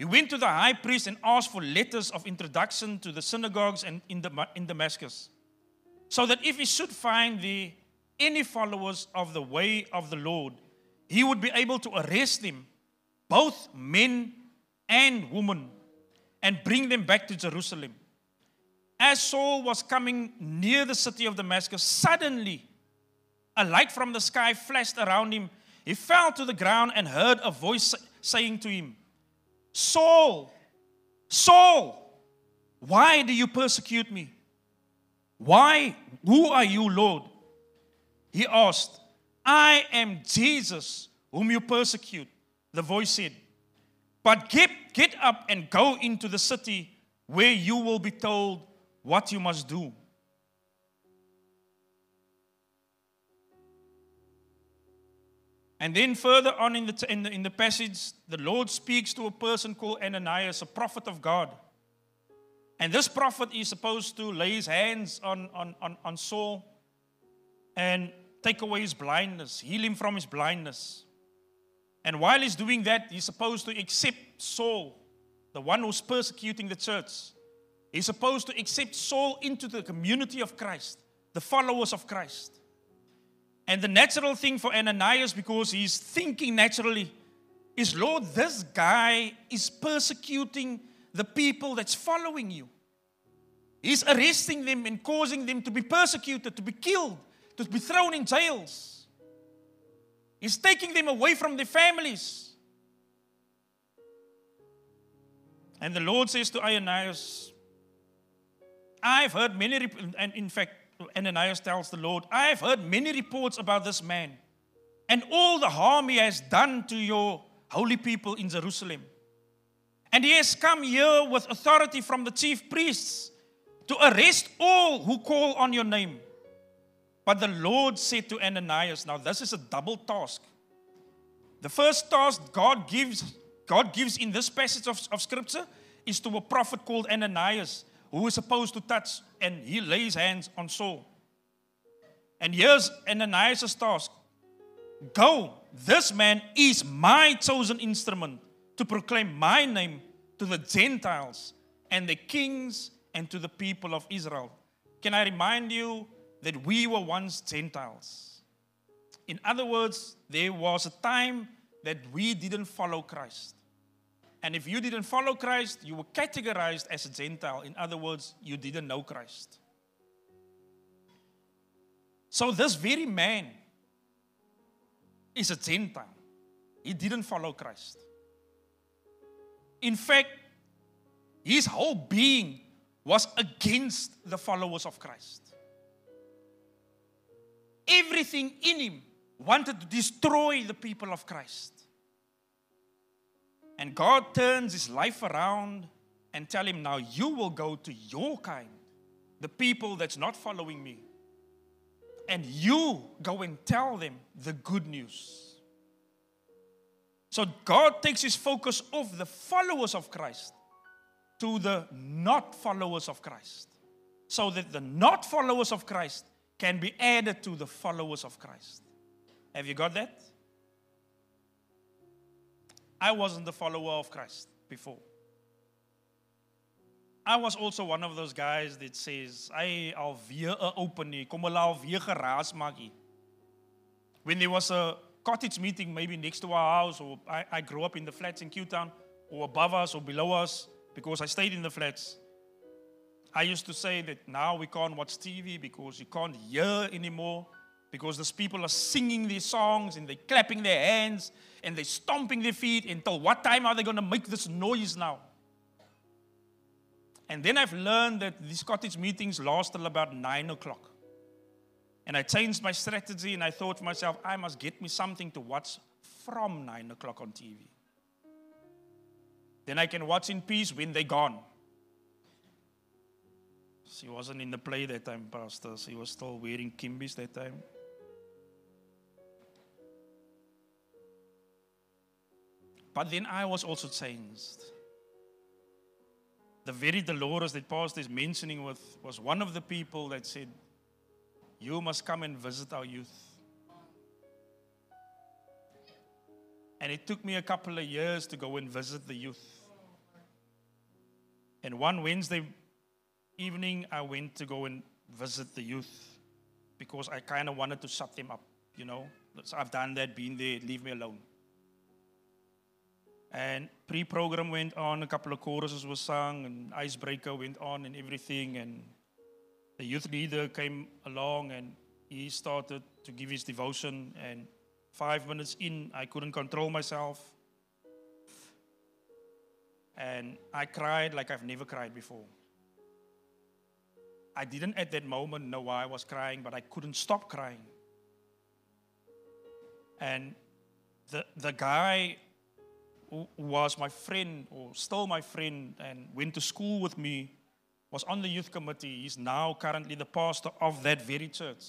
He went to the high priest and asked for letters of introduction to the synagogues and in, the, in Damascus, so that if he should find there any followers of the way of the Lord, he would be able to arrest them, both men and women, and bring them back to Jerusalem. As Saul was coming near the city of Damascus, suddenly a light from the sky flashed around him. He fell to the ground and heard a voice saying to him, Saul, Saul, why do you persecute me? Why? Who are you, Lord? He asked, I am Jesus, whom you persecute. The voice said, But get, get up and go into the city where you will be told what you must do. And then further on in the, in the, in the passage, the Lord speaks to a person called Ananias, a prophet of God. And this prophet is supposed to lay his hands on, on, on, on Saul and take away his blindness, heal him from his blindness. And while he's doing that, he's supposed to accept Saul, the one who's persecuting the church. He's supposed to accept Saul into the community of Christ, the followers of Christ. And the natural thing for Ananias, because he's thinking naturally, is Lord, this guy is persecuting the people that's following you. He's arresting them and causing them to be persecuted, to be killed, to be thrown in jails. He's taking them away from their families. And the Lord says to Ananias, I've heard many, and in fact, Ananias tells the Lord, I have heard many reports about this man and all the harm he has done to your holy people in Jerusalem. And he has come here with authority from the chief priests to arrest all who call on your name. But the Lord said to Ananias, now this is a double task. The first task God gives, God gives in this passage of, of scripture is to a prophet called Ananias who is supposed to touch, and he lays hands on Saul. And here's Ananias' task Go, this man is my chosen instrument to proclaim my name to the Gentiles and the kings and to the people of Israel. Can I remind you that we were once Gentiles? In other words, there was a time that we didn't follow Christ. And if you didn't follow Christ, you were categorized as a Gentile. In other words, you didn't know Christ. So, this very man is a Gentile. He didn't follow Christ. In fact, his whole being was against the followers of Christ. Everything in him wanted to destroy the people of Christ. And God turns his life around and tell him, now you will go to your kind, the people that's not following me. And you go and tell them the good news. So God takes his focus off the followers of Christ to the not followers of Christ. So that the not followers of Christ can be added to the followers of Christ. Have you got that? I wasn't the follower of Christ before. I was also one of those guys that says, "I alweer 'n open kom geraas maak hier." When there was a cottage meeting maybe next to our house or I, I grew up in the flats in Q-Town or above us or below us because I stayed in the flats. I used to say that now we can't watch TV because you can't hear anymore because these people are singing these songs and they're clapping their hands and they're stomping their feet until what time are they going to make this noise now? And then I've learned that these cottage meetings last till about nine o'clock. And I changed my strategy and I thought to myself, I must get me something to watch from nine o'clock on TV. Then I can watch in peace when they're gone. She wasn't in the play that time, Pastor. She was still wearing kimbis that time. But then I was also changed. The very Dolores that Pastor is mentioning with was one of the people that said, You must come and visit our youth. And it took me a couple of years to go and visit the youth. And one Wednesday evening, I went to go and visit the youth because I kind of wanted to shut them up, you know. So I've done that, been there, leave me alone. And pre-program went on, a couple of choruses were sung, and icebreaker went on, and everything. And the youth leader came along, and he started to give his devotion. And five minutes in, I couldn't control myself, and I cried like I've never cried before. I didn't at that moment know why I was crying, but I couldn't stop crying. And the, the guy who was my friend, or still my friend, and went to school with me, was on the youth committee. He's now currently the pastor of that very church.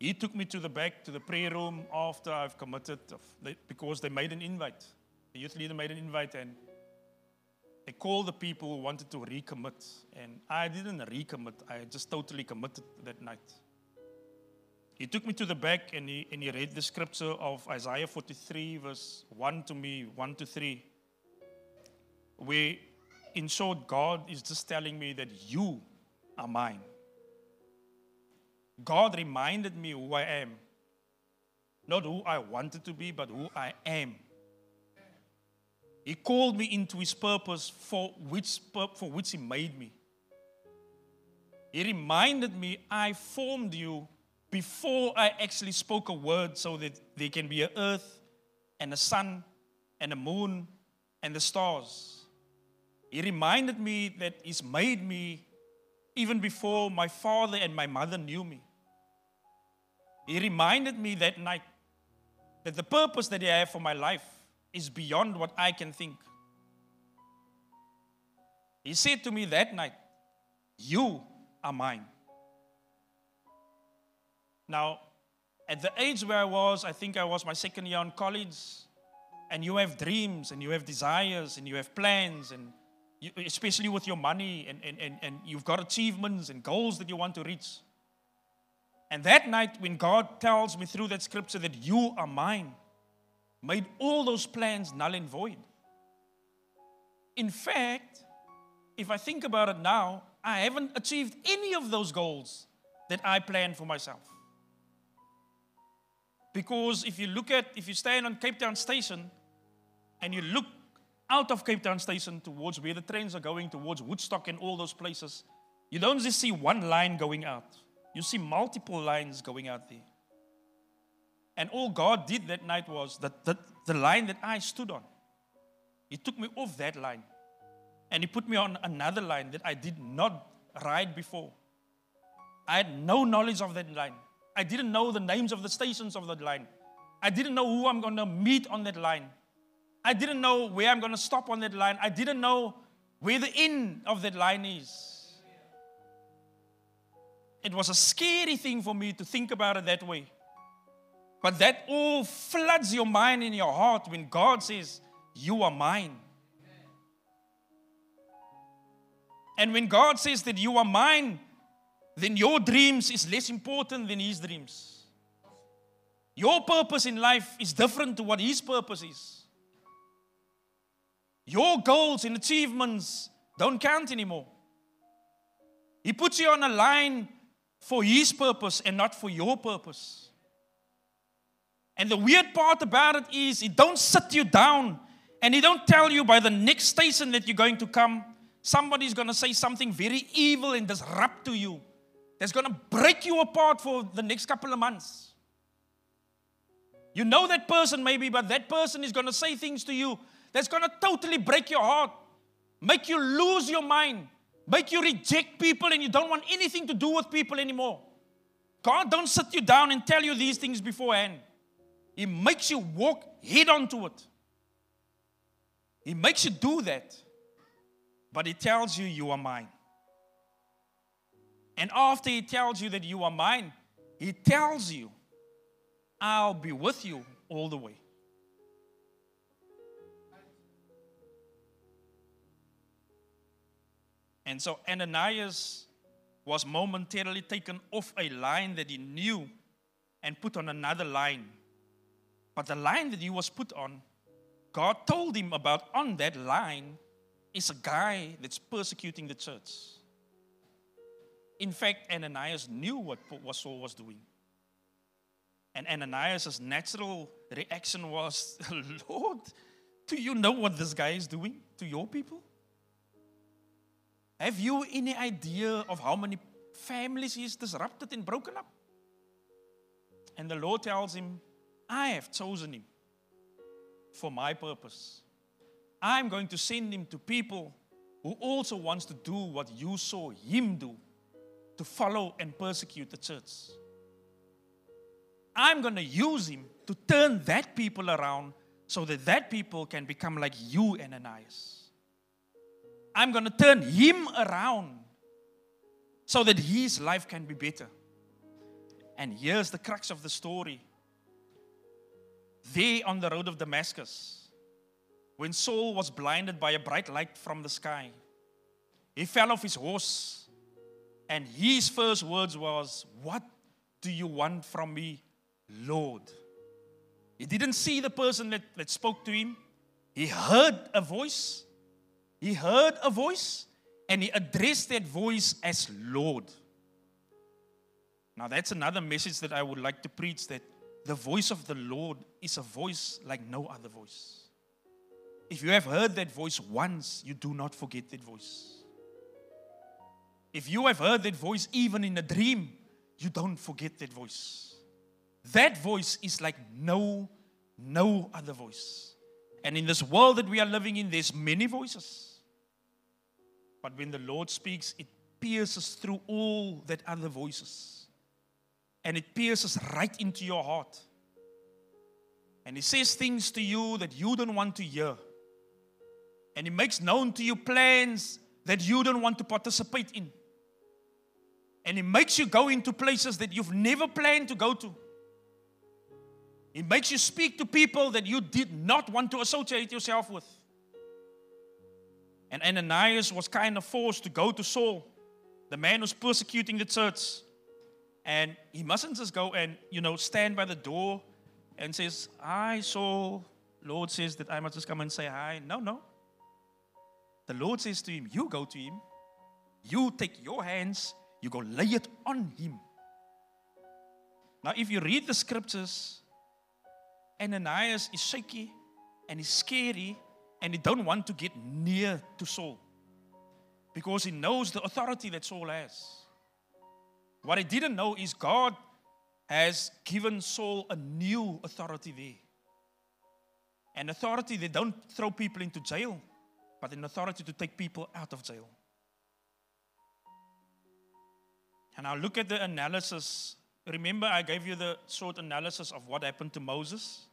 He took me to the back to the prayer room after I've committed, because they made an invite. The youth leader made an invite, and they called the people who wanted to recommit. And I didn't recommit, I just totally committed that night. He took me to the back and he, and he read the scripture of Isaiah 43, verse 1 to me, 1 to 3, where, in short, God is just telling me that you are mine. God reminded me who I am. Not who I wanted to be, but who I am. He called me into his purpose for which, for which he made me. He reminded me, I formed you before I actually spoke a word so that there can be an earth and a sun and a moon and the stars. He reminded me that He's made me even before my father and my mother knew me. He reminded me that night that the purpose that He had for my life is beyond what I can think. He said to me that night, You are mine. Now, at the age where I was, I think I was my second year in college, and you have dreams and you have desires and you have plans, and you, especially with your money, and, and, and, and you've got achievements and goals that you want to reach. And that night, when God tells me through that scripture that you are mine, made all those plans null and void. In fact, if I think about it now, I haven't achieved any of those goals that I planned for myself. Because if you look at, if you stand on Cape Town Station and you look out of Cape Town Station towards where the trains are going, towards Woodstock and all those places, you don't just see one line going out. You see multiple lines going out there. And all God did that night was that, that the line that I stood on, He took me off that line and He put me on another line that I did not ride before. I had no knowledge of that line. I didn't know the names of the stations of that line. I didn't know who I'm going to meet on that line. I didn't know where I'm going to stop on that line. I didn't know where the end of that line is. It was a scary thing for me to think about it that way. But that all floods your mind and your heart when God says, You are mine. And when God says that you are mine, then your dreams is less important than his dreams. Your purpose in life is different to what his purpose is. Your goals and achievements don't count anymore. He puts you on a line for his purpose and not for your purpose. And the weird part about it is he don't sit you down and he don't tell you by the next station that you're going to come somebody's going to say something very evil and disrupt to you that's going to break you apart for the next couple of months. You know that person maybe, but that person is going to say things to you that's going to totally break your heart, make you lose your mind, make you reject people and you don't want anything to do with people anymore. God don't sit you down and tell you these things beforehand. He makes you walk head on to it. He makes you do that. But he tells you you are mine. And after he tells you that you are mine, he tells you, I'll be with you all the way. And so Ananias was momentarily taken off a line that he knew and put on another line. But the line that he was put on, God told him about on that line is a guy that's persecuting the church. In fact, Ananias knew what, what Saul was doing. And Ananias' natural reaction was, Lord, do you know what this guy is doing to your people? Have you any idea of how many families he's disrupted and broken up? And the Lord tells him, I have chosen him for my purpose. I'm going to send him to people who also wants to do what you saw him do to follow and persecute the church. I'm going to use him to turn that people around so that that people can become like you, Ananias. I'm going to turn him around so that his life can be better. And here's the crux of the story. There on the road of Damascus, when Saul was blinded by a bright light from the sky, he fell off his horse and his first words was, "What do you want from me, Lord?" He didn't see the person that, that spoke to him. He heard a voice. He heard a voice and he addressed that voice as Lord. Now, that's another message that I would like to preach that the voice of the Lord is a voice like no other voice. If you have heard that voice once, you do not forget that voice. If you have heard that voice even in a dream, you don't forget that voice. That voice is like no, no other voice. And in this world that we are living in, there's many voices. But when the Lord speaks, it pierces through all that other voices. And it pierces right into your heart. And He says things to you that you don't want to hear. And He makes known to you plans that you don't want to participate in. And He makes you go into places that you've never planned to go to. It makes you speak to people that you did not want to associate yourself with. And Ananias was kind of forced to go to Saul, the man who's persecuting the church. And he mustn't just go and, you know, stand by the door and says, Hi, Saul. Lord says that I must just come and say hi. No, no. The Lord says to him, You go to him. You take your hands, you go lay it on him. Now, if you read the scriptures, Ananias is shaky and he's scary and he don't want to get near to Saul because he knows the authority that Saul has. What he didn't know is God has given Saul a new authority there. An authority that don't throw people into jail, but an authority to take people out of jail. And I'll look at the analysis. Remember, I gave you the short analysis of what happened to Moses?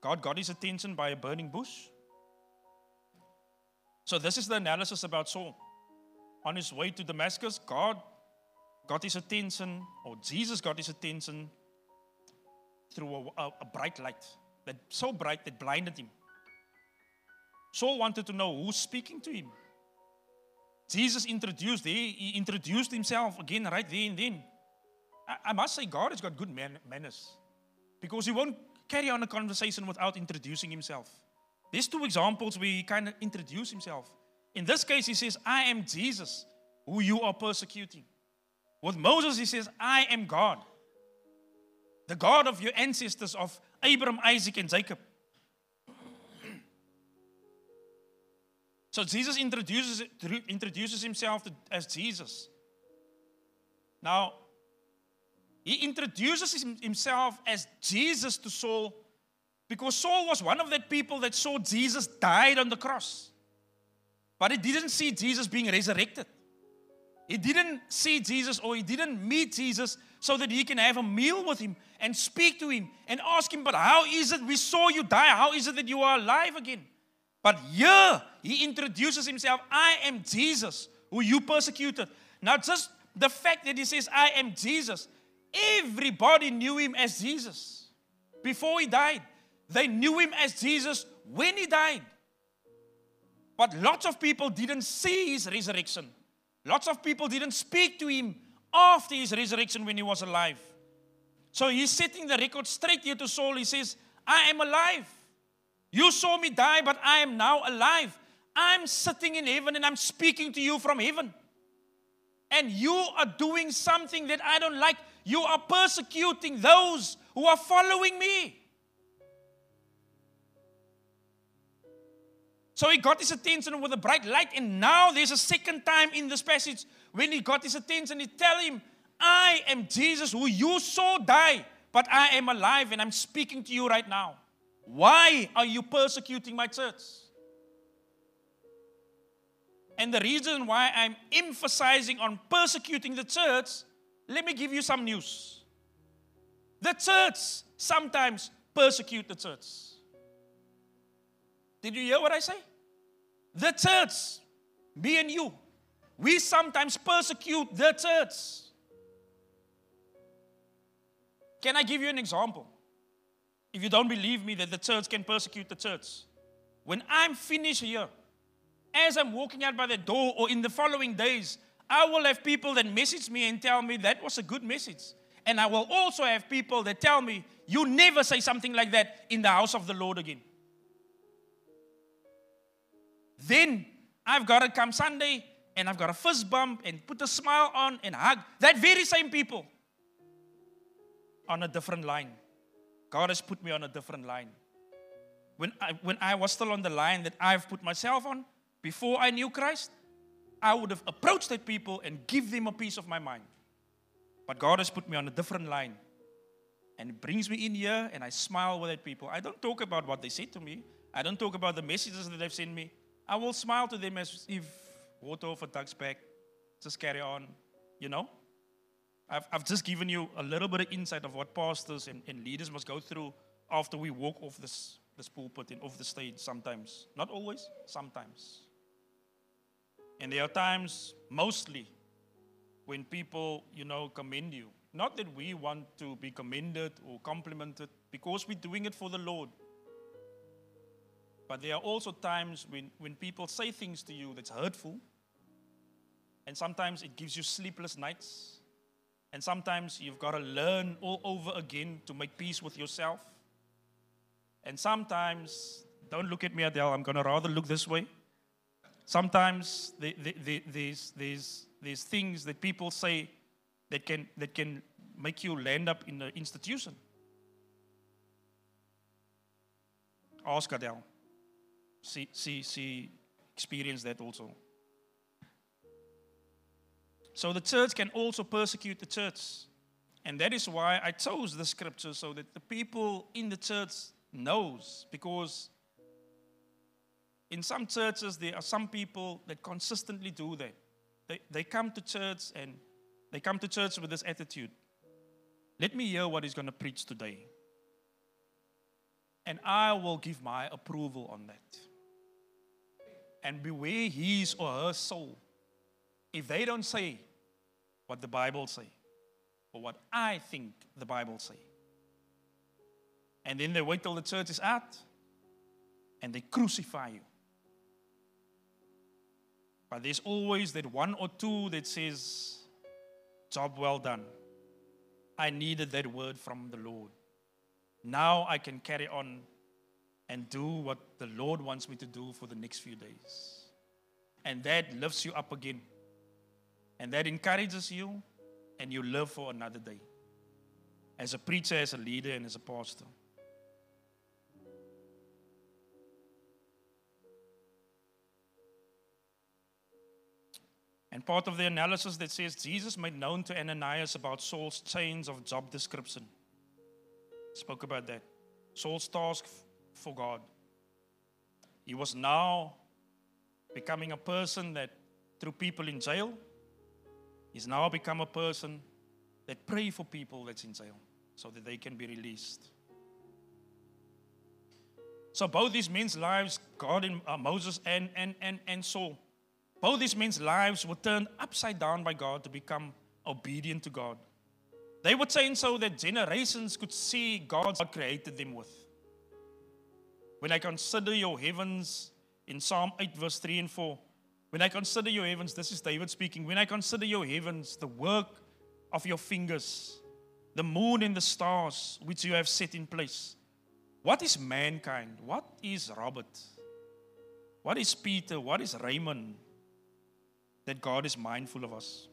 God got his attention by a burning bush. So, this is the analysis about Saul. On his way to Damascus, God got his attention, or Jesus got his attention through a, a, a bright light that so bright that blinded him. Saul wanted to know who's speaking to him. Jesus introduced, he, he introduced himself again right there and then. I, I must say, God has got good man, manners because he won't carry on a conversation without introducing himself. There's two examples where he kind of introduced himself. In this case, he says, I am Jesus, who you are persecuting. With Moses, he says, I am God, the God of your ancestors, of Abraham, Isaac, and Jacob. So Jesus introduces, introduces himself as Jesus. Now, he introduces himself as Jesus to Saul because Saul was one of that people that saw Jesus died on the cross. But he didn't see Jesus being resurrected. He didn't see Jesus or he didn't meet Jesus so that he can have a meal with him and speak to him and ask him, But how is it we saw you die? How is it that you are alive again? But here he introduces himself I am Jesus, who you persecuted. Now, just the fact that he says, I am Jesus, Everybody knew him as Jesus before he died. They knew him as Jesus when he died. But lots of people didn't see his resurrection. Lots of people didn't speak to him after his resurrection when he was alive. So he's setting the record straight here to Saul. He says, I am alive. You saw me die, but I am now alive. I'm sitting in heaven and I'm speaking to you from heaven. And you are doing something that I don't like. You are persecuting those who are following me. So he got his attention with a bright light, and now there's a second time in this passage when he got his attention, he tell him, I am Jesus who you saw die, but I am alive and I'm speaking to you right now. Why are you persecuting my church? And the reason why I'm emphasizing on persecuting the church, let me give you some news. The church sometimes persecute the church. Did you hear what I say? The church, me and you, we sometimes persecute the church. Can I give you an example? If you don't believe me that the church can persecute the church, when I'm finished here, as I'm walking out by the door or in the following days, I will have people that message me and tell me that was a good message. And I will also have people that tell me, you never say something like that in the house of the Lord again. Then I've got to come Sunday and I've got a fist bump and put a smile on and hug that very same people on a different line. God has put me on a different line. When I, when I was still on the line that I've put myself on, before I knew Christ, I would have approached that people and give them a piece of my mind. But God has put me on a different line. And it brings me in here and I smile with that people. I don't talk about what they said to me. I don't talk about the messages that they've sent me. I will smile to them as if water a duck's back. Just carry on, you know? I've, I've just given you a little bit of insight of what pastors and, and leaders must go through after we walk off this, this pulpit and off the stage sometimes. Not always, sometimes. And there are times, mostly, when people, you know, commend you. Not that we want to be commended or complimented, because we're doing it for the Lord. But there are also times when, when people say things to you that's hurtful. And sometimes it gives you sleepless nights. And sometimes you've got to learn all over again to make peace with yourself. And sometimes, don't look at me, Adele, I'm going to rather look this way. Sometimes the, the, the, there's, there's, there's things that people say that can, that can make you land up in an institution. Ask Adele. She, she, she experienced that also. So the church can also persecute the church. And that is why I chose the scripture so that the people in the church knows because in some churches, there are some people that consistently do that. They, they come to church and they come to church with this attitude. Let me hear what he's going to preach today. And I will give my approval on that. And beware his or her soul. If they don't say what the Bible say, or what I think the Bible say. And then they wait till the church is out and they crucify you. But there's always that one or two that says, Job well done. I needed that word from the Lord. Now I can carry on and do what the Lord wants me to do for the next few days. And that lifts you up again. And that encourages you, and you live for another day. As a preacher, as a leader, and as a pastor. And part of the analysis that says Jesus made known to Ananias about Saul's change of job description. Spoke about that. Saul's task for God. He was now becoming a person that threw people in jail, he's now become a person that pray for people that's in jail so that they can be released. So both these men's lives, God and uh, Moses and, and, and, and Saul, both these men's lives were turned upside down by God to become obedient to God. They were saying so that generations could see God created them with. When I consider your heavens in Psalm 8, verse 3 and 4, when I consider your heavens, this is David speaking. When I consider your heavens, the work of your fingers, the moon and the stars which you have set in place, what is mankind? What is Robert? What is Peter? What is Raymond? That God is mindful of us.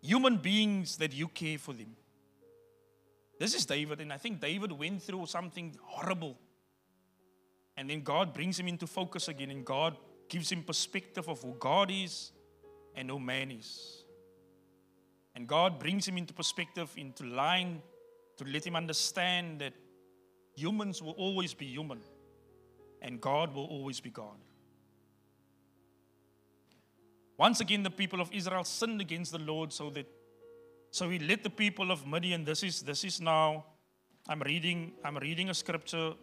Human beings that you care for them. This is David, and I think David went through something horrible. And then God brings him into focus again, and God gives him perspective of who God is and who man is. And God brings him into perspective, into line, to let him understand that humans will always be human and God will always be God. Once again, the people of Israel sinned against the Lord, so that so he led the people of Midian. This is this is now. I'm reading. I'm reading a scripture,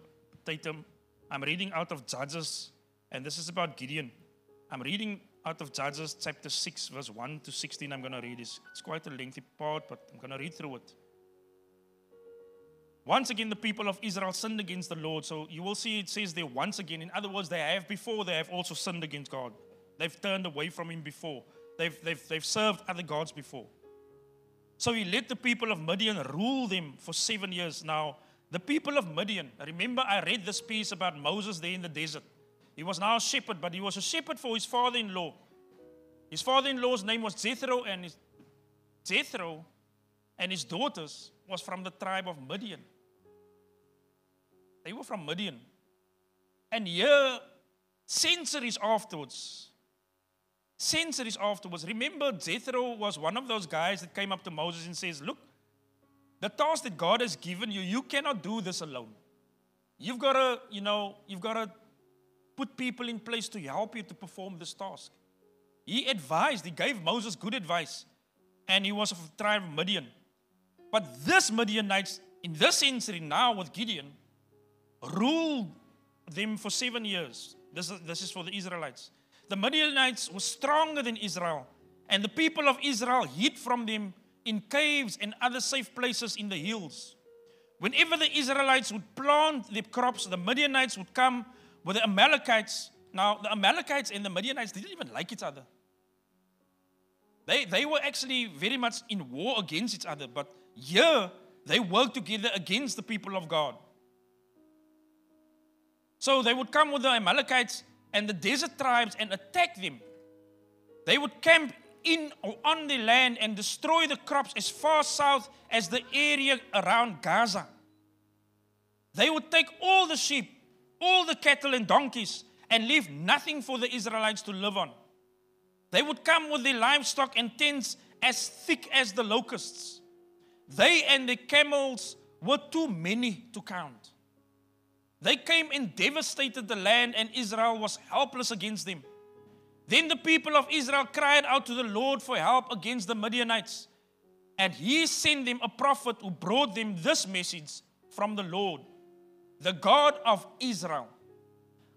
Tatum. I'm reading out of Judges, and this is about Gideon. I'm reading out of Judges chapter 6, verse 1 to 16. I'm going to read this. It's quite a lengthy part, but I'm going to read through it. Once again, the people of Israel sinned against the Lord. So you will see it says there once again. In other words, they have before, they have also sinned against God. They've turned away from Him before, they've, they've, they've served other gods before. So He let the people of Midian rule them for seven years. Now, the people of Midian, remember, I read this piece about Moses there in the desert. He was now a shepherd, but he was a shepherd for his father in law. His father in law's name was Jethro, and his, Jethro and his daughters was from the tribe of Midian. They were from Midian. And here, centuries afterwards, centuries afterwards, remember Jethro was one of those guys that came up to Moses and says, Look, the task that God has given you, you cannot do this alone. You've got to, you know, you've got to put people in place to help you to perform this task. He advised, he gave Moses good advice, and he was of the tribe of Midian. But this Midianites, in this century now with Gideon, ruled them for seven years. This is, this is for the Israelites. The Midianites were stronger than Israel, and the people of Israel hid from them in caves and other safe places in the hills. Whenever the Israelites would plant their crops, the Midianites would come with the Amalekites. Now, the Amalekites and the Midianites didn't even like each other. They, they were actually very much in war against each other, but here they worked together against the people of God. So they would come with the Amalekites and the desert tribes and attack them. They would camp in or on the land and destroy the crops as far south as the area around Gaza. They would take all the sheep, all the cattle and donkeys, and leave nothing for the Israelites to live on. They would come with their livestock and tents as thick as the locusts. They and the camels were too many to count. They came and devastated the land, and Israel was helpless against them. Then the people of Israel cried out to the Lord for help against the Midianites. And he sent them a prophet who brought them this message from the Lord, the God of Israel.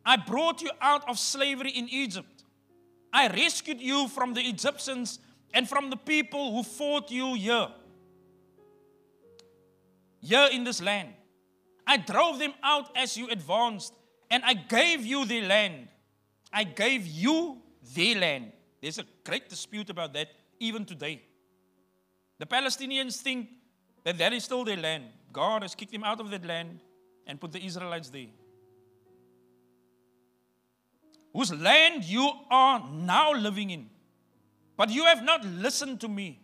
I brought you out of slavery in Egypt. I rescued you from the Egyptians and from the people who fought you here. Here in this land. I drove them out as you advanced, and I gave you their land. I gave you their land. There's a great dispute about that even today. The Palestinians think that that is still their land. God has kicked them out of that land and put the Israelites there. Whose land you are now living in. But you have not listened to me.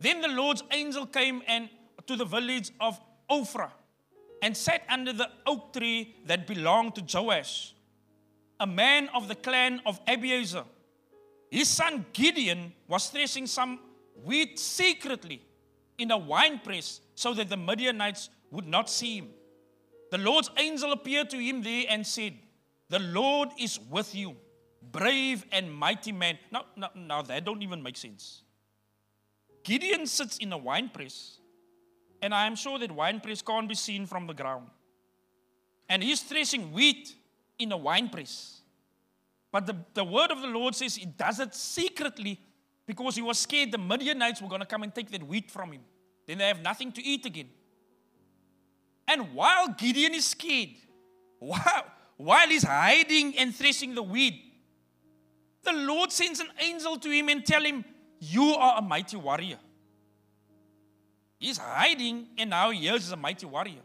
Then the Lord's angel came and to the village of Ophrah and sat under the oak tree that belonged to Joash, a man of the clan of Abiezer. His son Gideon was threshing some wheat secretly in a winepress so that the Midianites would not see him. The Lord's angel appeared to him there and said, The Lord is with you, brave and mighty man. Now, now, now that don't even make sense. Gideon sits in a winepress and I am sure that winepress can't be seen from the ground. And he's threshing wheat in a winepress. But the, the word of the Lord says he does it secretly because he was scared the Midianites were going to come and take that wheat from him. Then they have nothing to eat again. And while Gideon is scared, while, while he's hiding and threshing the wheat, the Lord sends an angel to him and tell him, You are a mighty warrior. He's hiding, and now he is a mighty warrior.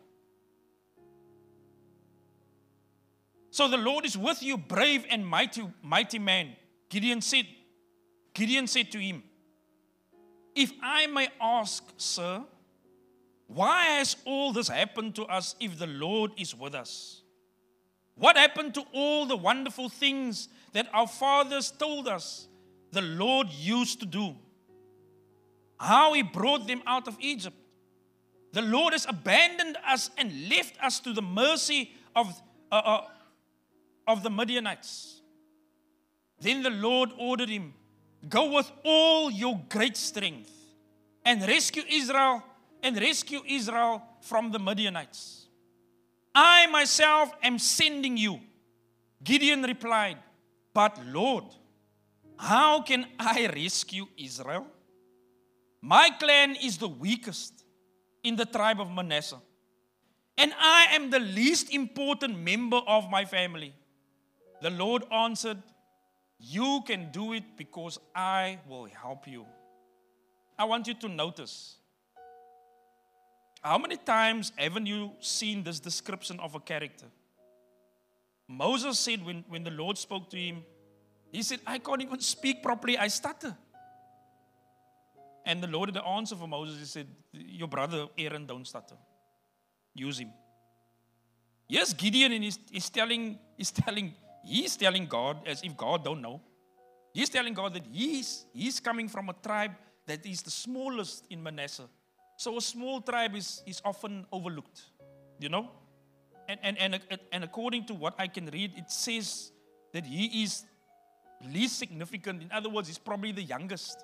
So the Lord is with you, brave and mighty, mighty man. Gideon said, Gideon said to him, If I may ask, sir, why has all this happened to us if the Lord is with us? What happened to all the wonderful things that our fathers told us the Lord used to do? How he brought them out of Egypt. The Lord has abandoned us and left us to the mercy of, uh, uh, of the Midianites. Then the Lord ordered him, Go with all your great strength and rescue Israel and rescue Israel from the Midianites. I myself am sending you. Gideon replied, But Lord, how can I rescue Israel? My clan is the weakest in the tribe of Manasseh, and I am the least important member of my family. The Lord answered, You can do it because I will help you. I want you to notice how many times haven't you seen this description of a character? Moses said when, when the Lord spoke to him, he said, I can't even speak properly, I stutter. And the Lord the answer for Moses. He said, Your brother Aaron don't stutter. Use him. Yes, Gideon is, is telling, is telling, he's telling God as if God don't know. He's telling God that he's, he's coming from a tribe that is the smallest in Manasseh. So a small tribe is, is often overlooked, you know? And, and, and, and according to what I can read, it says that he is least significant. In other words, he's probably the youngest.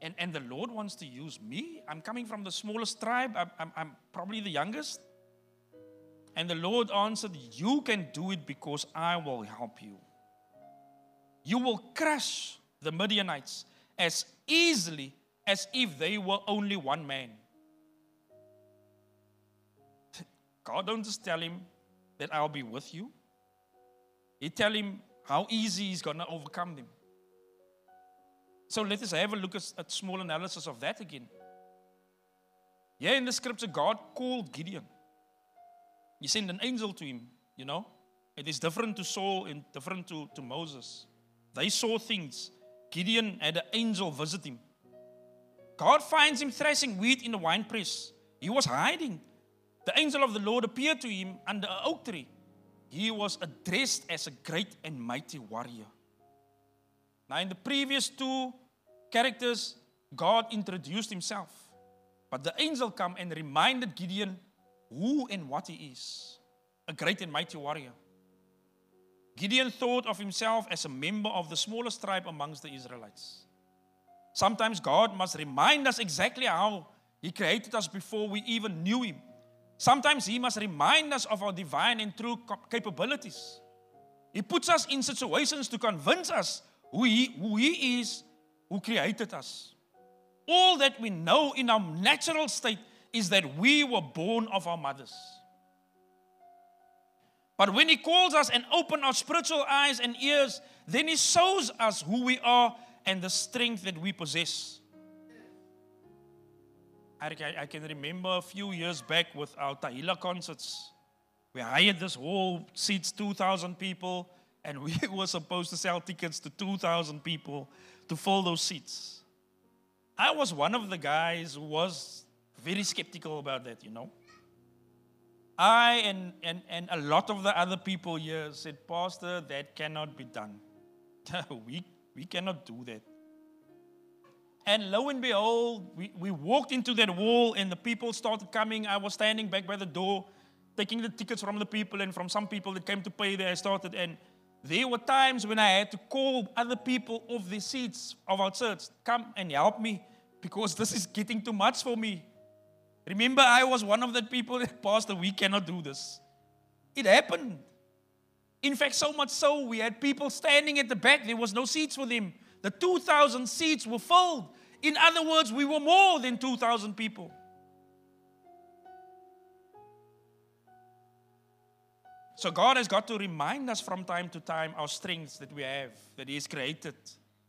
And, and the Lord wants to use me. I'm coming from the smallest tribe, I'm, I'm, I'm probably the youngest. And the Lord answered, You can do it because I will help you. You will crush the Midianites as easily as if they were only one man. God don't just tell him that I'll be with you. He tell him how easy he's going to overcome them. So let us have a look at, a small analysis of that again. Yeah, in the scripture, God called Gideon. He sent an angel to him, you know. It is different to Saul and different to, to Moses. They saw things. Gideon had an angel visit him. God finds him threshing wheat in the winepress. He was hiding. The angel of the Lord appeared to him under an oak tree. He was addressed as a great and mighty warrior. Now, in the previous two characters, God introduced himself. But the angel came and reminded Gideon who and what he is a great and mighty warrior. Gideon thought of himself as a member of the smallest tribe amongst the Israelites. Sometimes God must remind us exactly how He created us before we even knew Him. Sometimes He must remind us of our divine and true capabilities. He puts us in situations to convince us who He, who he is, who created us. All that we know in our natural state is that we were born of our mothers. But when He calls us and opens our spiritual eyes and ears, then He shows us who we are and the strength that we possess. I, can remember a few years back with our Tahila concerts. We hired this whole seats 2,000 people, and we were supposed to sell tickets to 2,000 people to fill those seats. I was one of the guys who was very skeptical about that, you know. I and, and, and a lot of the other people here said, Pastor, that cannot be done. we we cannot do that. And lo and behold, we, we walked into that wall and the people started coming. I was standing back by the door, taking the tickets from the people and from some people that came to pay there. I started, and there were times when I had to call other people off the seats of our church, come and help me because this is getting too much for me. Remember, I was one of the people that, Pastor, we cannot do this. It happened. In fact, so much so, we had people standing at the back. There was no seats for them. The 2,000 seats were filled. In other words, we were more than 2,000 people. So God has got to remind us from time to time our strengths that we have, that He has created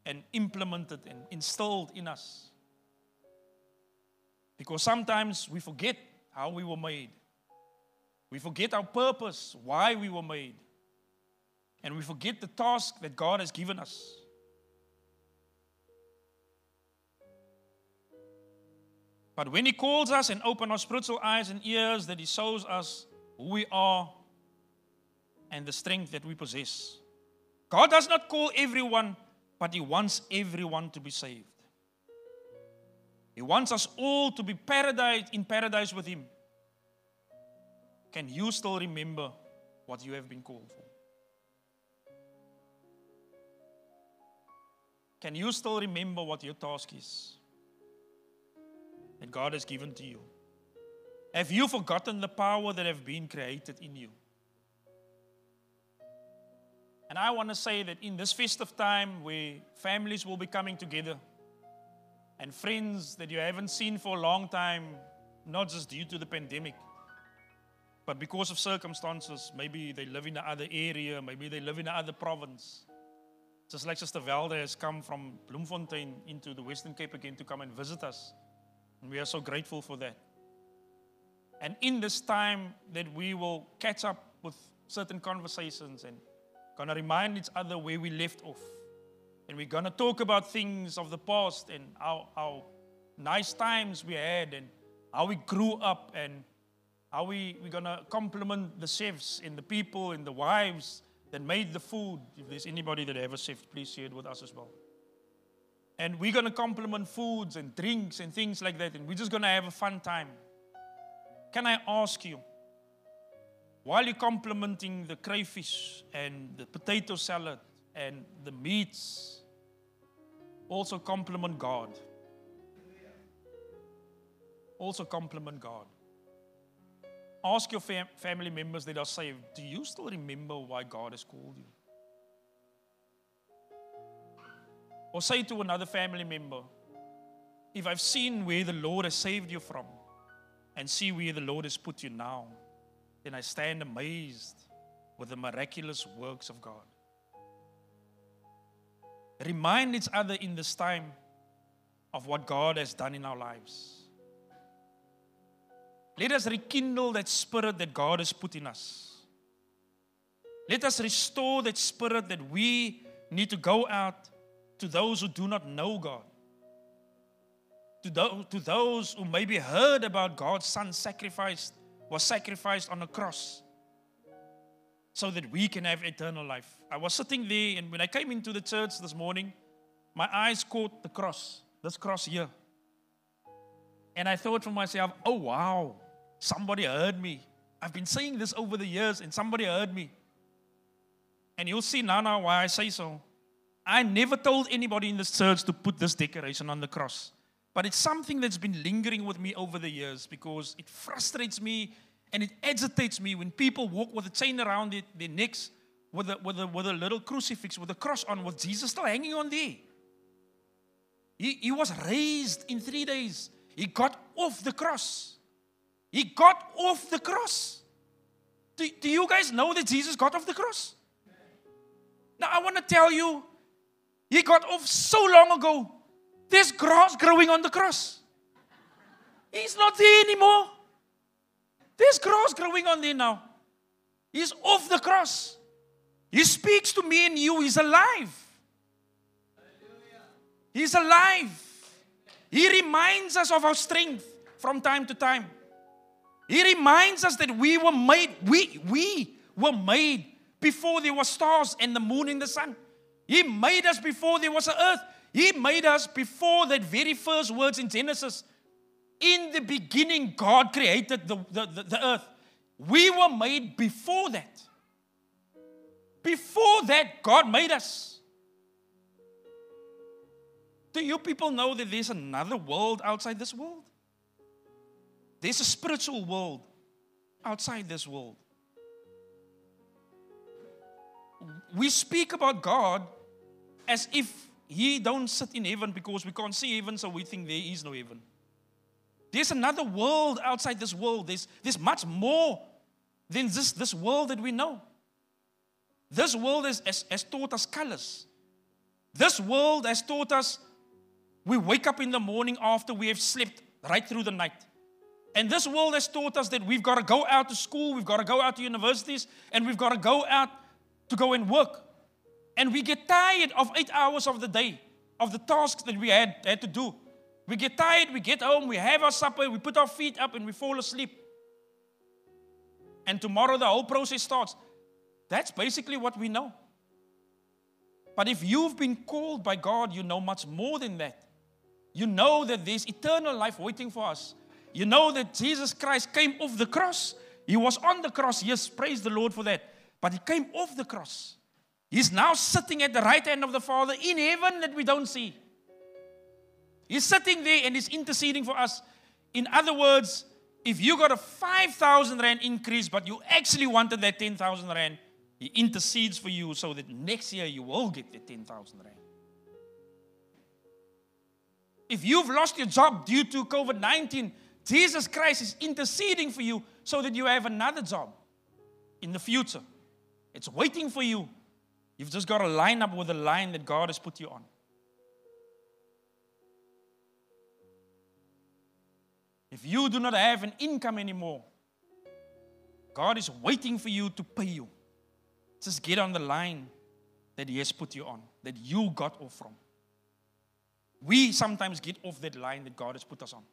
and implemented and instilled in us. Because sometimes we forget how we were made. We forget our purpose, why we were made. And we forget the task that God has given us. But when He calls us and opens our spiritual eyes and ears, that He shows us who we are and the strength that we possess. God does not call everyone, but He wants everyone to be saved. He wants us all to be paradise in paradise with Him. Can you still remember what you have been called for? Can you still remember what your task is that God has given to you? Have you forgotten the power that have been created in you? And I want to say that in this festive time where families will be coming together and friends that you haven't seen for a long time, not just due to the pandemic, but because of circumstances, maybe they live in another area, maybe they live in another province. Just like Sister Velda has come from Bloemfontein into the Western Cape again to come and visit us. And we are so grateful for that. And in this time that we will catch up with certain conversations and gonna remind each other where we left off. And we're gonna talk about things of the past and how, how nice times we had and how we grew up and how we, we're gonna compliment the chefs and the people and the wives that made the food. If there's anybody that ever chef, please share it with us as well. And we're gonna compliment foods and drinks and things like that, and we're just gonna have a fun time. Can I ask you, while you're complimenting the crayfish and the potato salad and the meats, also compliment God. Also compliment God. Ask your fam- family members that are saved, do you still remember why God has called you? Or say to another family member, if I've seen where the Lord has saved you from and see where the Lord has put you now, then I stand amazed with the miraculous works of God. Remind each other in this time of what God has done in our lives. Let us rekindle that spirit that God has put in us. Let us restore that spirit that we need to go out to those who do not know God. To those, to those who maybe heard about God's Son sacrificed, was sacrificed on a cross so that we can have eternal life. I was sitting there, and when I came into the church this morning, my eyes caught the cross, this cross here. And I thought for myself, oh wow, Somebody heard me. I've been saying this over the years, and somebody heard me. And you'll see now, now why I say so. I never told anybody in this church to put this decoration on the cross. But it's something that's been lingering with me over the years because it frustrates me and it agitates me when people walk with a chain around it, their necks with a, with, a, with a little crucifix, with a cross on, with Jesus still hanging on there. He, he was raised in three days. He got off the cross. He got off the cross. Do, do you guys know that Jesus got off the cross? Now, I want to tell you, he got off so long ago. There's grass growing on the cross. He's not there anymore. There's grass growing on there now. He's off the cross. He speaks to me and you. He's alive. He's alive. He reminds us of our strength from time to time. He reminds us that we were made, we, we were made before there were stars and the moon and the sun. He made us before there was an earth. He made us before that very first words in Genesis. In the beginning, God created the, the, the, the earth. We were made before that. Before that, God made us. Do you people know that there's another world outside this world? There's a spiritual world outside this world. We speak about God as if He don't sit in heaven because we can't see heaven, so we think there is no heaven. There's another world outside this world. There's, there's much more than this, this world that we know. This world has, has, has taught us colors. This world has taught us we wake up in the morning after we have slept right through the night And this world has taught us that we've got to go out to school, we've got to go out to universities, and we've got to go out to go and work. And we get tired of eight hours of the day, of the tasks that we had, had to do. We get tired, we get home, we have our supper, we put our feet up, and we fall asleep. And tomorrow the whole process starts. That's basically what we know. But if you've been called by God, you know much more than that. You know that there's eternal life waiting for us. You know that Jesus Christ came off the cross. He was on the cross. Yes, praise the Lord for that. But he came off the cross. He's now sitting at the right hand of the Father in heaven that we don't see. He's sitting there and he's interceding for us. In other words, if you got a 5,000 Rand increase, but you actually wanted that 10,000 Rand, he intercedes for you so that next year you will get the 10,000 Rand. If you've lost your job due to COVID 19, Jesus Christ is interceding for you so that you have another job in the future. It's waiting for you. You've just got to line up with the line that God has put you on. If you do not have an income anymore, God is waiting for you to pay you. Just get on the line that He has put you on, that you got off from. We sometimes get off that line that God has put us on.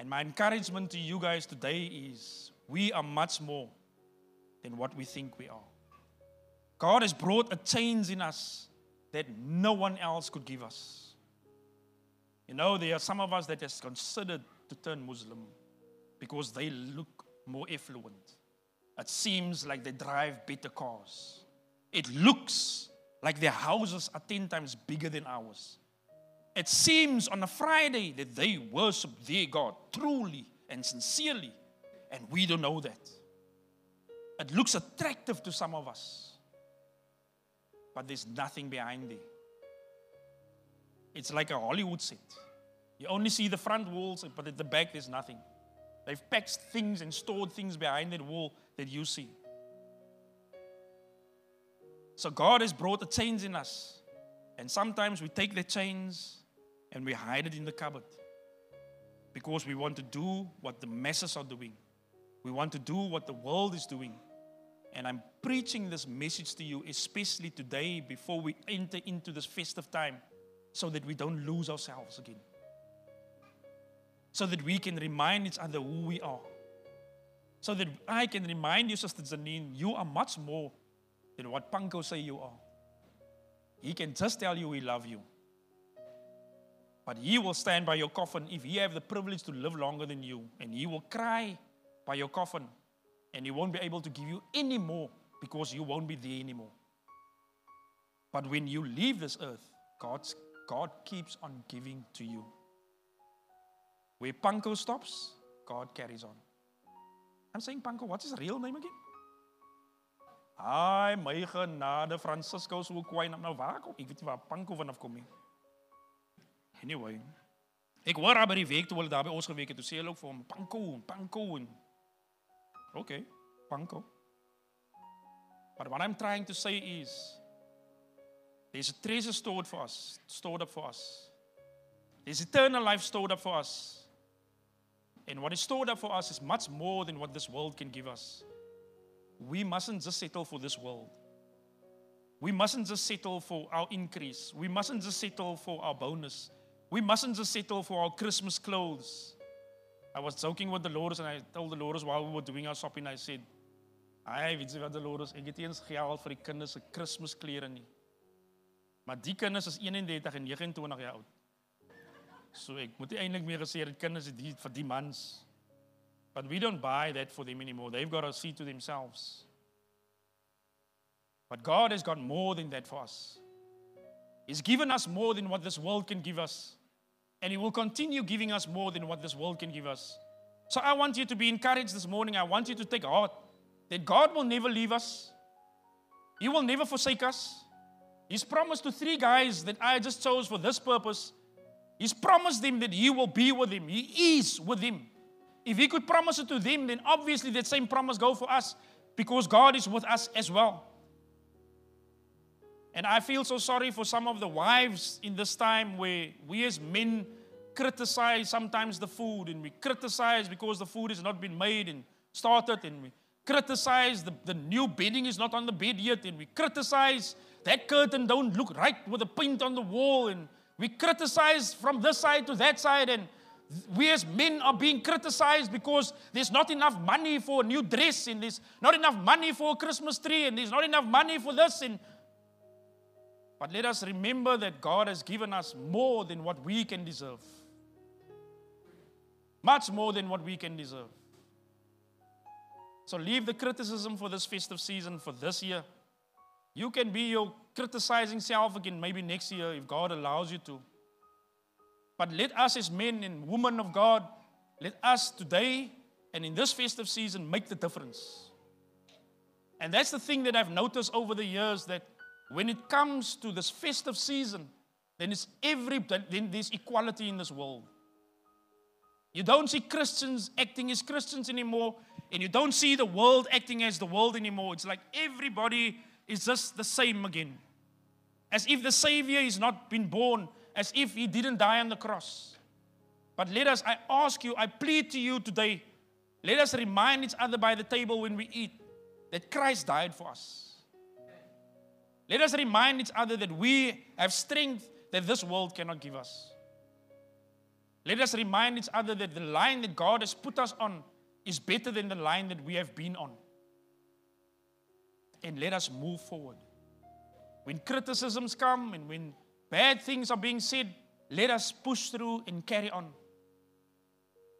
And my encouragement to you guys today is we are much more than what we think we are. God has brought a change in us that no one else could give us. You know, there are some of us that has considered to turn Muslim because they look more affluent. It seems like they drive better cars. It looks like their houses are 10 times bigger than ours. It seems on a Friday that they worship their God truly and sincerely, and we don't know that. It looks attractive to some of us, but there's nothing behind there. It's like a Hollywood set. You only see the front walls, but at the back, there's nothing. They've packed things and stored things behind that wall that you see. So God has brought a change in us. And sometimes we take the chains and we hide it in the cupboard because we want to do what the masses are doing. We want to do what the world is doing. And I'm preaching this message to you, especially today before we enter into this festive time, so that we don't lose ourselves again. So that we can remind each other who we are. So that I can remind you, Sister Janine, you are much more than what Panko say you are. He can just tell you we love you. But he will stand by your coffin if he have the privilege to live longer than you. And he will cry by your coffin. And he won't be able to give you any more because you won't be there anymore. But when you leave this earth, God's, God keeps on giving to you. Where Panko stops, God carries on. I'm saying Panko, what's his real name again? Ai, my genade, Francisco, so kwai nou waar kom? Ek weet waar Panko vanaf kom nie. Anyway. Ek hoor daar by die week toe hulle daar by ons geweek het, toe sê hulle ook vir hom panko, panko. Okay, panko. But what I'm trying to say is there's a treasure stored for us, stored up for us. There's eternal life stored up for us. And what is stored up for us is much more than what this world can give us. We mustn't just settle for this world. We mustn't just settle for our increase. We mustn't just settle for our bonus. We mustn't just settle for our Christmas clothes. I was joking with the Lord and I told the Lord while we were doing our shopping, I said, "Ai, weet jy wat die Lord, ek het eens geld vir die kinders se Kersklere nie. Maar die kinders is 31 en 29 jaar oud. So ek moet eintlik meer gesê dit kinders die vir die mans. But we don't buy that for them anymore. They've got to see to themselves. But God has got more than that for us. He's given us more than what this world can give us. And He will continue giving us more than what this world can give us. So I want you to be encouraged this morning. I want you to take heart that God will never leave us, He will never forsake us. He's promised to three guys that I just chose for this purpose. He's promised them that He will be with them. He is with them. If He could promise it to them, then obviously that same promise go for us because God is with us as well. And I feel so sorry for some of the wives in this time where we as men criticize sometimes the food and we criticize because the food has not been made and started and we criticize the, the new bedding is not on the bed yet and we criticize that curtain don't look right with the paint on the wall and we criticize from this side to that side and we as men are being criticized because there's not enough money for a new dress and there's not enough money for a Christmas tree and there's not enough money for this and but let us remember that God has given us more than what we can deserve. Much more than what we can deserve. So leave the criticism for this festive season for this year. You can be your criticizing self again maybe next year if God allows you to. But let us, as men and women of God, let us today and in this festive season make the difference. And that's the thing that I've noticed over the years that when it comes to this festive season, then it's every then there's equality in this world. You don't see Christians acting as Christians anymore, and you don't see the world acting as the world anymore. It's like everybody is just the same again. As if the Savior is not been born as if he didn't die on the cross. But let us, I ask you, I plead to you today, let us remind each other by the table when we eat that Christ died for us. Let us remind each other that we have strength that this world cannot give us. Let us remind each other that the line that God has put us on is better than the line that we have been on. And let us move forward. When criticisms come and when bad things are being said, let us push through and carry on.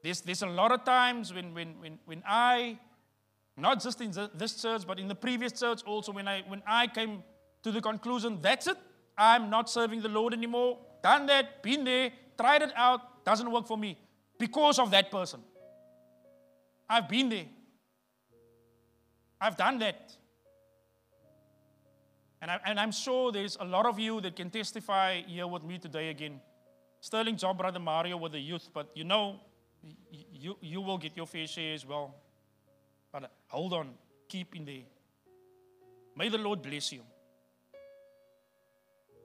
There's, there's a lot of times when, when, when, when I, not just in this church, but in the previous church also, when I, when I came to the conclusion, that's it, I'm not serving the Lord anymore, done that, been there, tried it out, doesn't work for me because of that person. I've been there. I've done that. And, I, I'm sure there's a lot of you that can testify here with me today again. Sterling job, Brother Mario, with the youth, but you know, you, you will get your fair share as well. But uh, hold on, keep in there. May the Lord bless you.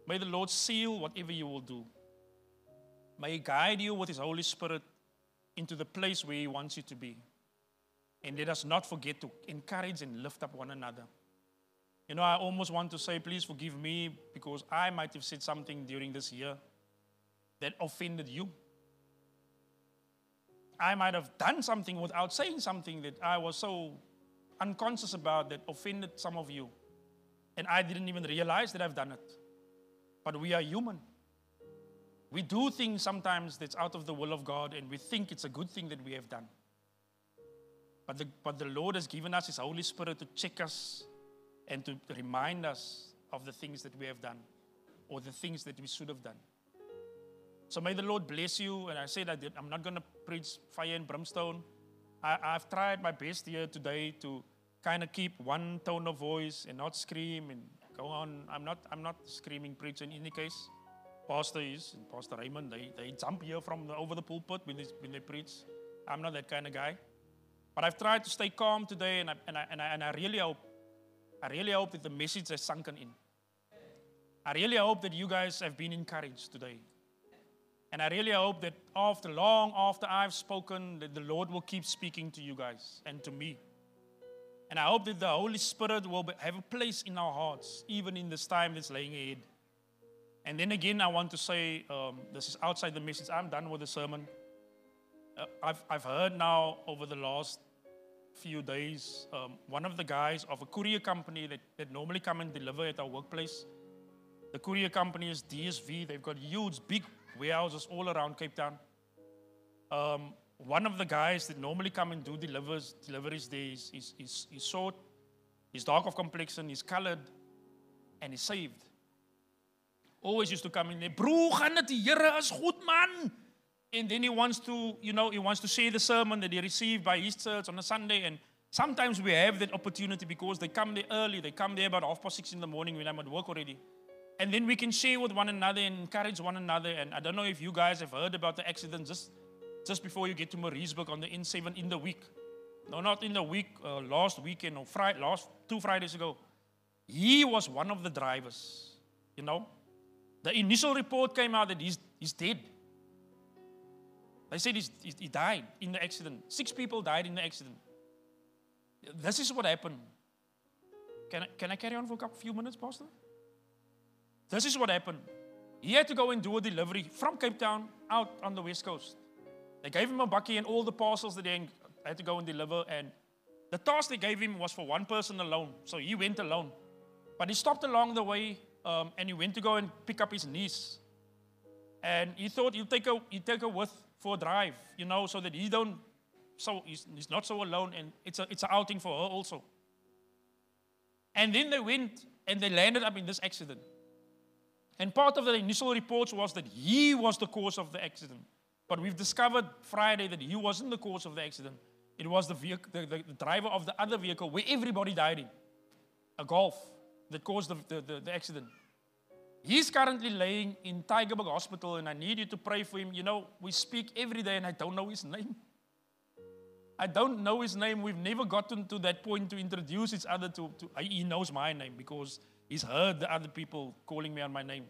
May the Lord seal whatever you will do. May He guide you with His Holy Spirit into the place where He wants you to be. And let us not forget to encourage and lift up one another. You know, I almost want to say, please forgive me because I might have said something during this year that offended you. I might have done something without saying something that I was so unconscious about that offended some of you. And I didn't even realize that I've done it. But we are human. We do things sometimes that's out of the will of God, and we think it's a good thing that we have done. But the, but the Lord has given us His Holy Spirit to check us and to remind us of the things that we have done or the things that we should have done. So may the Lord bless you. And I said I did, I'm not going to preach fire and brimstone. I, I've tried my best here today to kind of keep one tone of voice and not scream and go on. I'm not, I'm not screaming preacher in any case. Pastor is, and Pastor Raymond, they, they jump here from the, over the pulpit when they, when they preach. I'm not that kind of guy. But I've tried to stay calm today, and I, and I, and I, and I really hope I really hope that the message has sunken in. I really hope that you guys have been encouraged today. And I really hope that after long after I've spoken, that the Lord will keep speaking to you guys and to me. And I hope that the Holy Spirit will have a place in our hearts, even in this time that's laying ahead. And then again, I want to say um, this is outside the message. I'm done with the sermon. Uh, I've, I've heard now over the last few days, um, one of the guys of a courier company that, that normally come and deliver at our workplace, the courier company is DSV. They've got huge, big warehouses all around Cape Town. Um, one of the guys that normally come and do delivers, deliveries there is, is, is, is short, he's dark of complexion, he's colored, and he's saved. Always used to come in there, Bro, gaan is goed, man. And then he wants to, you know, he wants to share the sermon that he received by his church on a Sunday. And sometimes we have that opportunity because they come there early. They come there about half past six in the morning when I'm at work already. And then we can share with one another and encourage one another. And I don't know if you guys have heard about the accident just, just before you get to Moorreesburg on the N7 in the week. No, not in the week, uh, last weekend or Friday, last two Fridays ago. He was one of the drivers, you know. The initial report came out that he's, he's dead. They said he's, he died in the accident. Six people died in the accident. This is what happened. Can I, can I carry on for a few minutes, Pastor? This is what happened. He had to go and do a delivery from Cape Town out on the West Coast. They gave him a bakkie and all the parcels that he had to go and deliver. And the task they gave him was for one person alone. So he went alone. But he stopped along the way um, and he went to go and pick up his niece. And he thought he'd take her, he'd take her with for a drive, you know, so that he don't, so he's, he's not so alone. And it's, a, it's an outing for her also. And then they went and they landed up in this accident. And part of the initial reports was that he was the cause of the accident. But we've discovered Friday that he wasn't the cause of the accident. It was the, vehicle, the, the, the driver of the other vehicle where everybody died in a Golf that caused the, the, the, accident. He's currently laying in Tygerberg Hospital, and I need you to pray for him. You know, we speak every day, and I don't know his name. I don't know his name. We've never gotten to that point to introduce each other to, to he knows my name because he's heard the other people calling me on my name.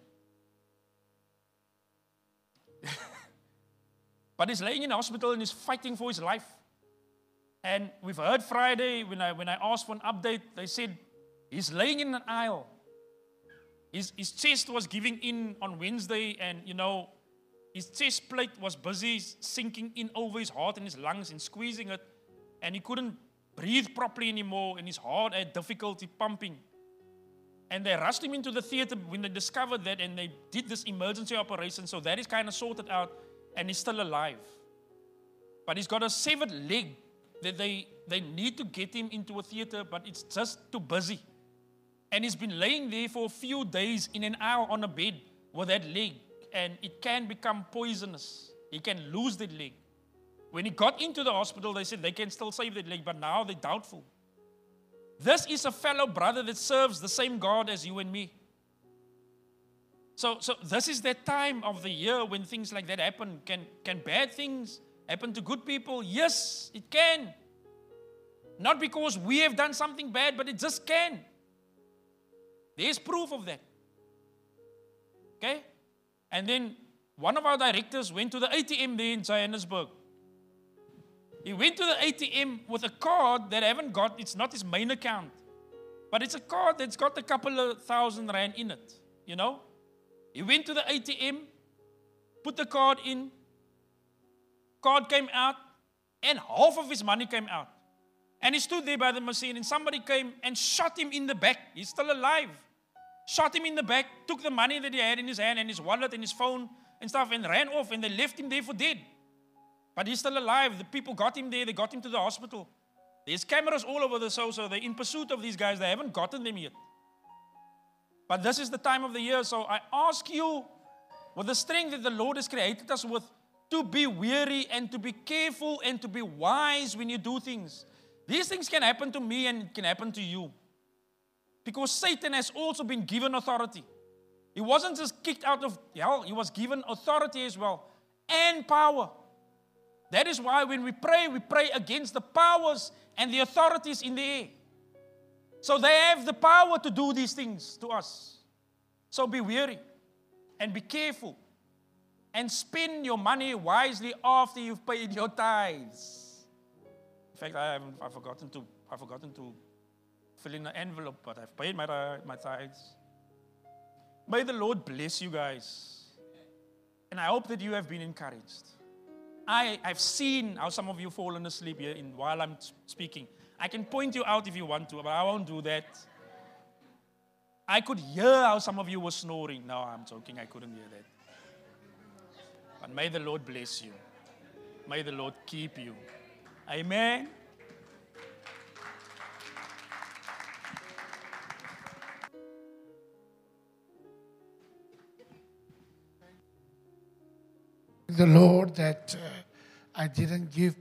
but he's laying in the hospital and he's fighting for his life. And we've heard Friday when I, when I asked for an update, they said he's laying in an aisle. His, his chest was giving in on Wednesday, and you know, his chest plate was busy sinking in over his heart and his lungs and squeezing it, and he couldn't breathe properly anymore, and his heart had difficulty pumping. And they rushed him into the theater when they discovered that, and they did this emergency operation. So that is kind of sorted out, and he's still alive. But he's got a severed leg that they, they need to get him into a theater, but it's just too busy. And he's been laying there for a few days in an hour on a bed with that leg, and it can become poisonous. He can lose that leg. When he got into the hospital, they said they can still save that leg, but now they're doubtful. This is a fellow brother that serves the same God as you and me. So, so this is that time of the year when things like that happen. Can, can bad things happen to good people? Yes, it can. Not because we have done something bad, but it just can. There's proof of that. Okay? And then one of our directors went to the ATM there in Johannesburg. He went to the ATM with a card that I haven't got, it's not his main account, but it's a card that's got a couple of thousand rand in it, you know? He went to the ATM, put the card in, card came out, and half of his money came out. And he stood there by the machine, and somebody came and shot him in the back. He's still alive. Shot him in the back, took the money that he had in his hand and his wallet and his phone and stuff, and ran off, and they left him there for dead. But he's still alive. The people got him there, they got him to the hospital. There's cameras all over the so so they're in pursuit of these guys. They haven't gotten them yet. But this is the time of the year, so I ask you, with the strength that the Lord has created us with, to be weary and to be careful and to be wise when you do things. These things can happen to me and can happen to you. Because Satan has also been given authority. He wasn't just kicked out of hell, he was given authority as well and power. That is why when we pray, we pray against the powers and the authorities in the air. So they have the power to do these things to us. So be weary and be careful and spend your money wisely after you've paid your tithes. In fact, I haven't I've forgotten to I've forgotten to fill in the envelope, but I've paid my, my tithes. May the Lord bless you guys. And I hope that you have been encouraged. I, I've seen how some of you fallen asleep here in, while I'm speaking. I can point you out if you want to, but I won't do that. I could hear how some of you were snoring. No, I'm joking. I couldn't hear that. But may the Lord bless you. May the Lord keep you. Amen. the Lord that uh, I didn't give